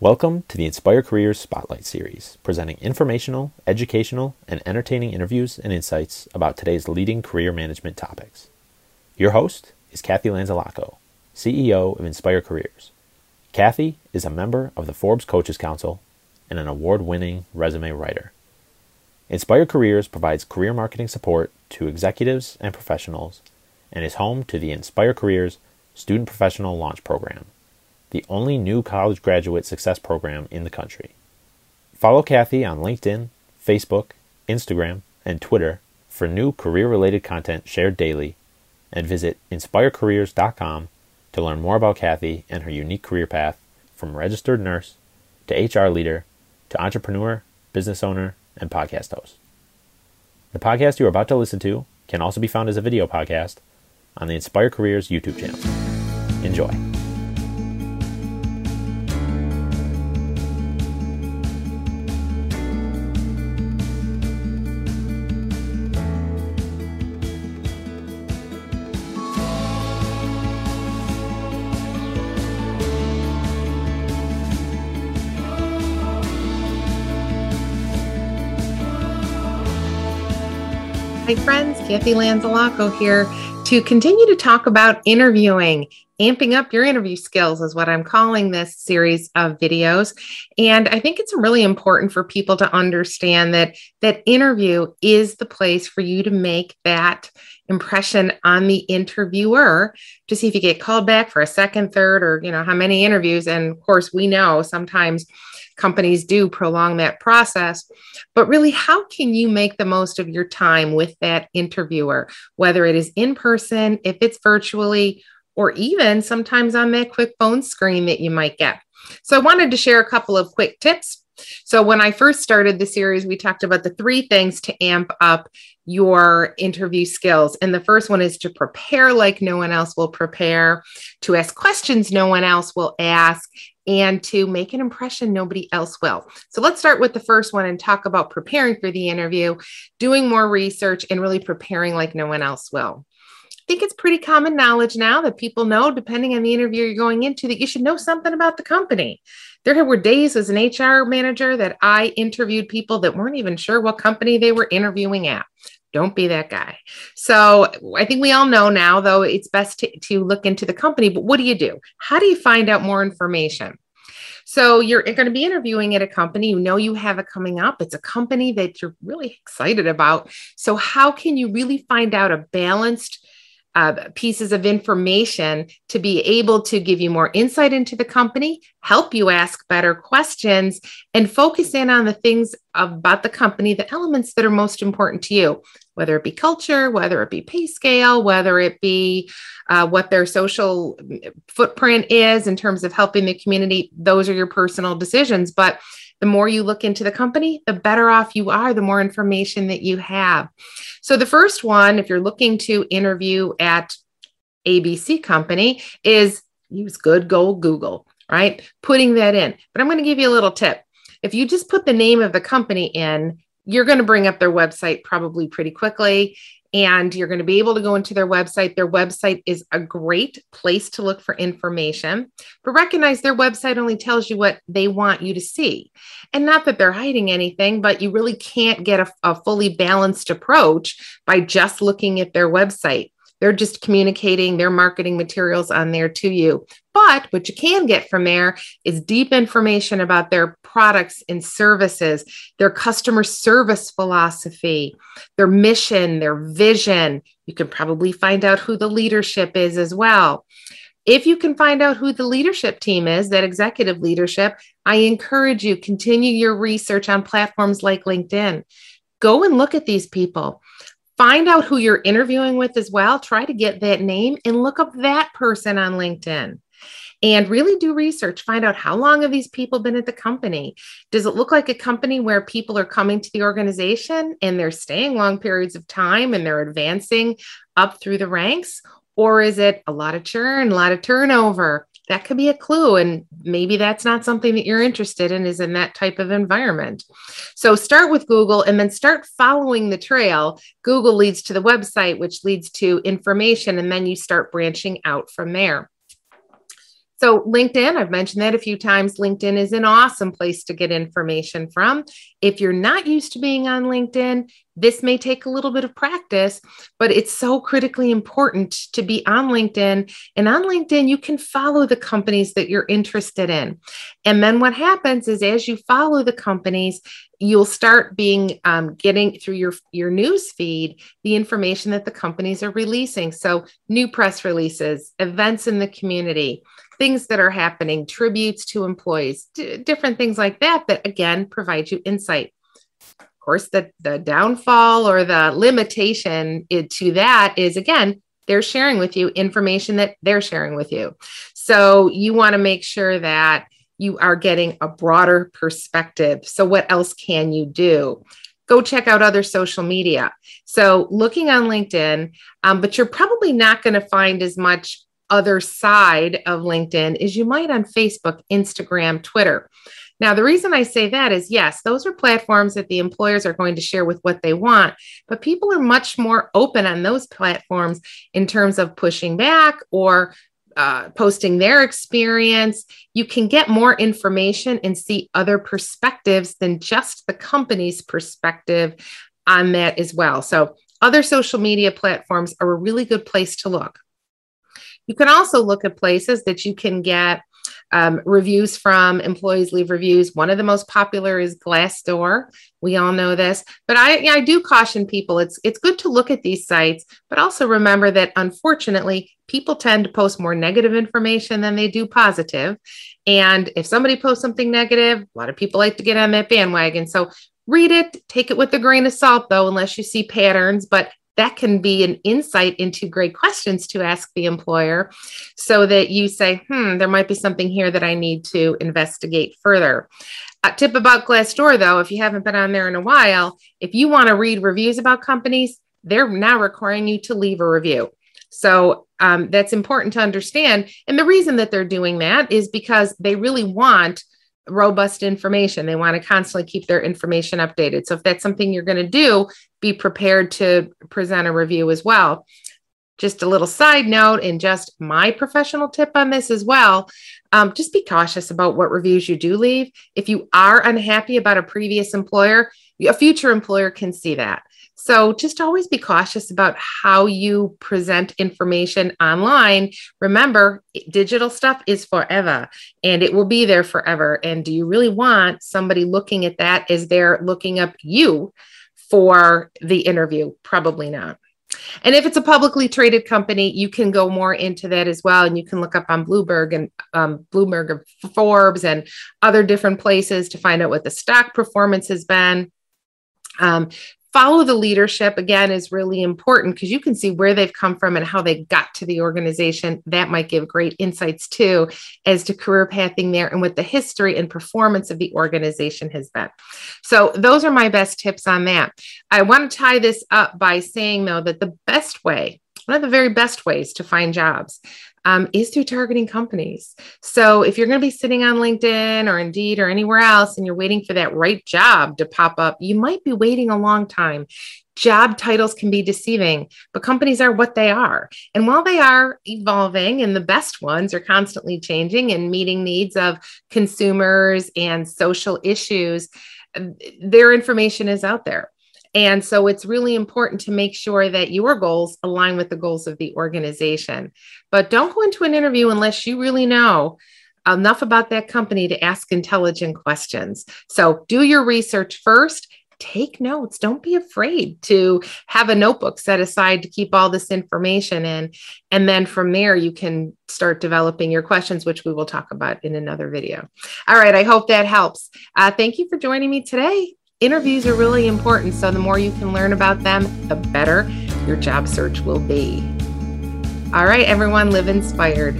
Welcome to the Inspire Careers Spotlight Series, presenting informational, educational, and entertaining interviews and insights about today's leading career management topics. Your host is Cathy Lanzalaco, CEO of Inspire Careers. Cathy is a member of the Forbes Coaches Council and an award winning resume writer. Inspire Careers provides career marketing support to executives and professionals and is home to the Inspire Careers Student Professional Launch Program, the only new college graduate success program in the country. Follow Cathy on LinkedIn, Facebook, Instagram, and Twitter for new career related content shared daily, and visit inspirecareers.com to learn more about Cathy and her unique career path from registered nurse to HR leader to entrepreneur, business owner, and podcast host. The podcast you are about to listen to can also be found as a video podcast on the Inspire Careers YouTube channel. Enjoy. Hi, friends. Cathy Lanzalaco here to continue to talk about interviewing. Amping up your interview skills is what I'm calling this series of videos. And I think it's really important for people to understand that that interview is the place for you to make that impression on the interviewer to see if you get called back for a second, third, or you know, how many interviews. And of course, we know sometimes companies do prolong that process. But really, how can you make the most of your time with that interviewer, whether it is in person, if it's virtually, or even sometimes on that quick phone screen that you might get? So, I wanted to share a couple of quick tips. So, when I first started the series, we talked about the three things to amp up your interview skills. And the first one is to prepare like no one else will prepare, to ask questions no one else will ask, and to make an impression nobody else will. So let's start with the first one and talk about preparing for the interview, doing more research, and really preparing like no one else will. Think it's pretty common knowledge now that people know, depending on the interview you're going into, that you should know something about the company. There were days as an HR manager that I interviewed people that weren't even sure what company they were interviewing at. Don't be that guy. So I think we all know now, though, it's best to, to look into the company. But what do you do? How do you find out more information? So you're going to be interviewing at a company, you know you have it coming up. It's a company that you're really excited about. So how can you really find out a balanced uh, pieces of information to be able to give you more insight into the company, help you ask better questions, and focus in on the things about the company, the elements that are most important to you, whether it be culture, whether it be pay scale, whether it be uh, what their social footprint is in terms of helping the community. Those are your personal decisions. But the more you look into the company, the better off you are, the more information that you have. So, the first one, if you're looking to interview at ABC Company, is use good gold Google, right? Putting that in. But I'm going to give you a little tip. If you just put the name of the company in, you're going to bring up their website probably pretty quickly and you're going to be able to go into their website. Their website is a great place to look for information, but recognize their website only tells you what they want you to see. And not that they're hiding anything, but you really can't get a, a fully balanced approach by just looking at their website. They're just communicating their marketing materials on there to you. But what you can get from there is deep information about their products and services, their customer service philosophy, their mission, their vision. You can probably find out who the leadership is as well. If you can find out who the leadership team is, that executive leadership, I encourage you continue your research on platforms like LinkedIn. Go and look at these people. Find out who you're interviewing with as well. Try to get that name and look up that person on LinkedIn and really do research. Find out how long have these people been at the company? Does it look like a company where people are coming to the organization and they're staying long periods of time and they're advancing up through the ranks? Or is it a lot of churn, a lot of turnover? That could be a clue and maybe that's not something that you're interested in is in that type of environment. So start with google and then start following the trail. Google leads to the website which leads to information and then you start branching out from there So, LinkedIn, I've mentioned that a few times. LinkedIn is an awesome place to get information from. If you're not used to being on LinkedIn, this may take a little bit of practice, but it's so critically important to be on LinkedIn. And on LinkedIn, you can follow the companies that you're interested in. And then what happens is as you follow the companies, you'll start being um, getting through your your news feed the information that the companies are releasing so new press releases events in the community things that are happening, tributes to employees, d- different things like that, that again provide you insight. Of course, the, the downfall or the limitation to that is again, they're sharing with you information that they're sharing with you. So you want to make sure that you are getting a broader perspective. So, what else can you do? Go check out other social media. So, looking on LinkedIn, um, but you're probably not going to find as much other side of LinkedIn is you might on Facebook, Instagram, Twitter. Now, the reason I say that is yes, those are platforms that the employers are going to share with what they want, but people are much more open on those platforms in terms of pushing back or uh, posting their experience. You can get more information and see other perspectives than just the company's perspective on that as well. So, other social media platforms are a really good place to look. You can also look at places that you can get um, reviews from employees leave reviews. One of the most popular is Glassdoor. We all know this, but I, I do caution people. It's it's good to look at these sites, but also remember that unfortunately, people tend to post more negative information than they do positive. And if somebody posts something negative, a lot of people like to get on that bandwagon. So read it, take it with a grain of salt, though, unless you see patterns. But that can be an insight into great questions to ask the employer so that you say, hmm, there might be something here that I need to investigate further. A tip about Glassdoor, though, if you haven't been on there in a while, if you want to read reviews about companies, they're now requiring you to leave a review. So um, that's important to understand. And the reason that they're doing that is because they really want robust information. They want to constantly keep their information updated. So if that's something you're going to do, be prepared to present a review as well. Just a little side note, and just my professional tip on this as well um, just be cautious about what reviews you do leave. If you are unhappy about a previous employer, a future employer can see that. So just always be cautious about how you present information online. Remember, digital stuff is forever and it will be there forever. And do you really want somebody looking at that as they're looking up you for the interview? Probably not. And if it's a publicly traded company, you can go more into that as well. And you can look up on Bloomberg and um, Bloomberg or Forbes and other different places to find out what the stock performance has been. Um, follow the leadership again is really important because you can see where they've come from and how they got to the organization. That might give great insights too as to career pathing there and what the history and performance of the organization has been. So those are my best tips on that. I want to tie this up by saying though that the best way one of the very best ways to find jobs um, is through targeting companies. So if you're going to be sitting on LinkedIn or Indeed or anywhere else and you're waiting for that right job to pop up, you might be waiting a long time. Job titles can be deceiving, but companies are what they are. And while they are evolving and the best ones are constantly changing and meeting needs of consumers and social issues, their information is out there. And so it's really important to make sure that your goals align with the goals of the organization. But don't go into an interview unless you really know enough about that company to ask intelligent questions. So do your research first. Take notes. Don't be afraid to have a notebook set aside to keep all this information in. And then from there, you can start developing your questions, which we will talk about in another video. All right. I hope that helps. Uh, thank you for joining me today interviews are really important. So the more you can learn about them, the better your job search will be. All right, everyone, live inspired.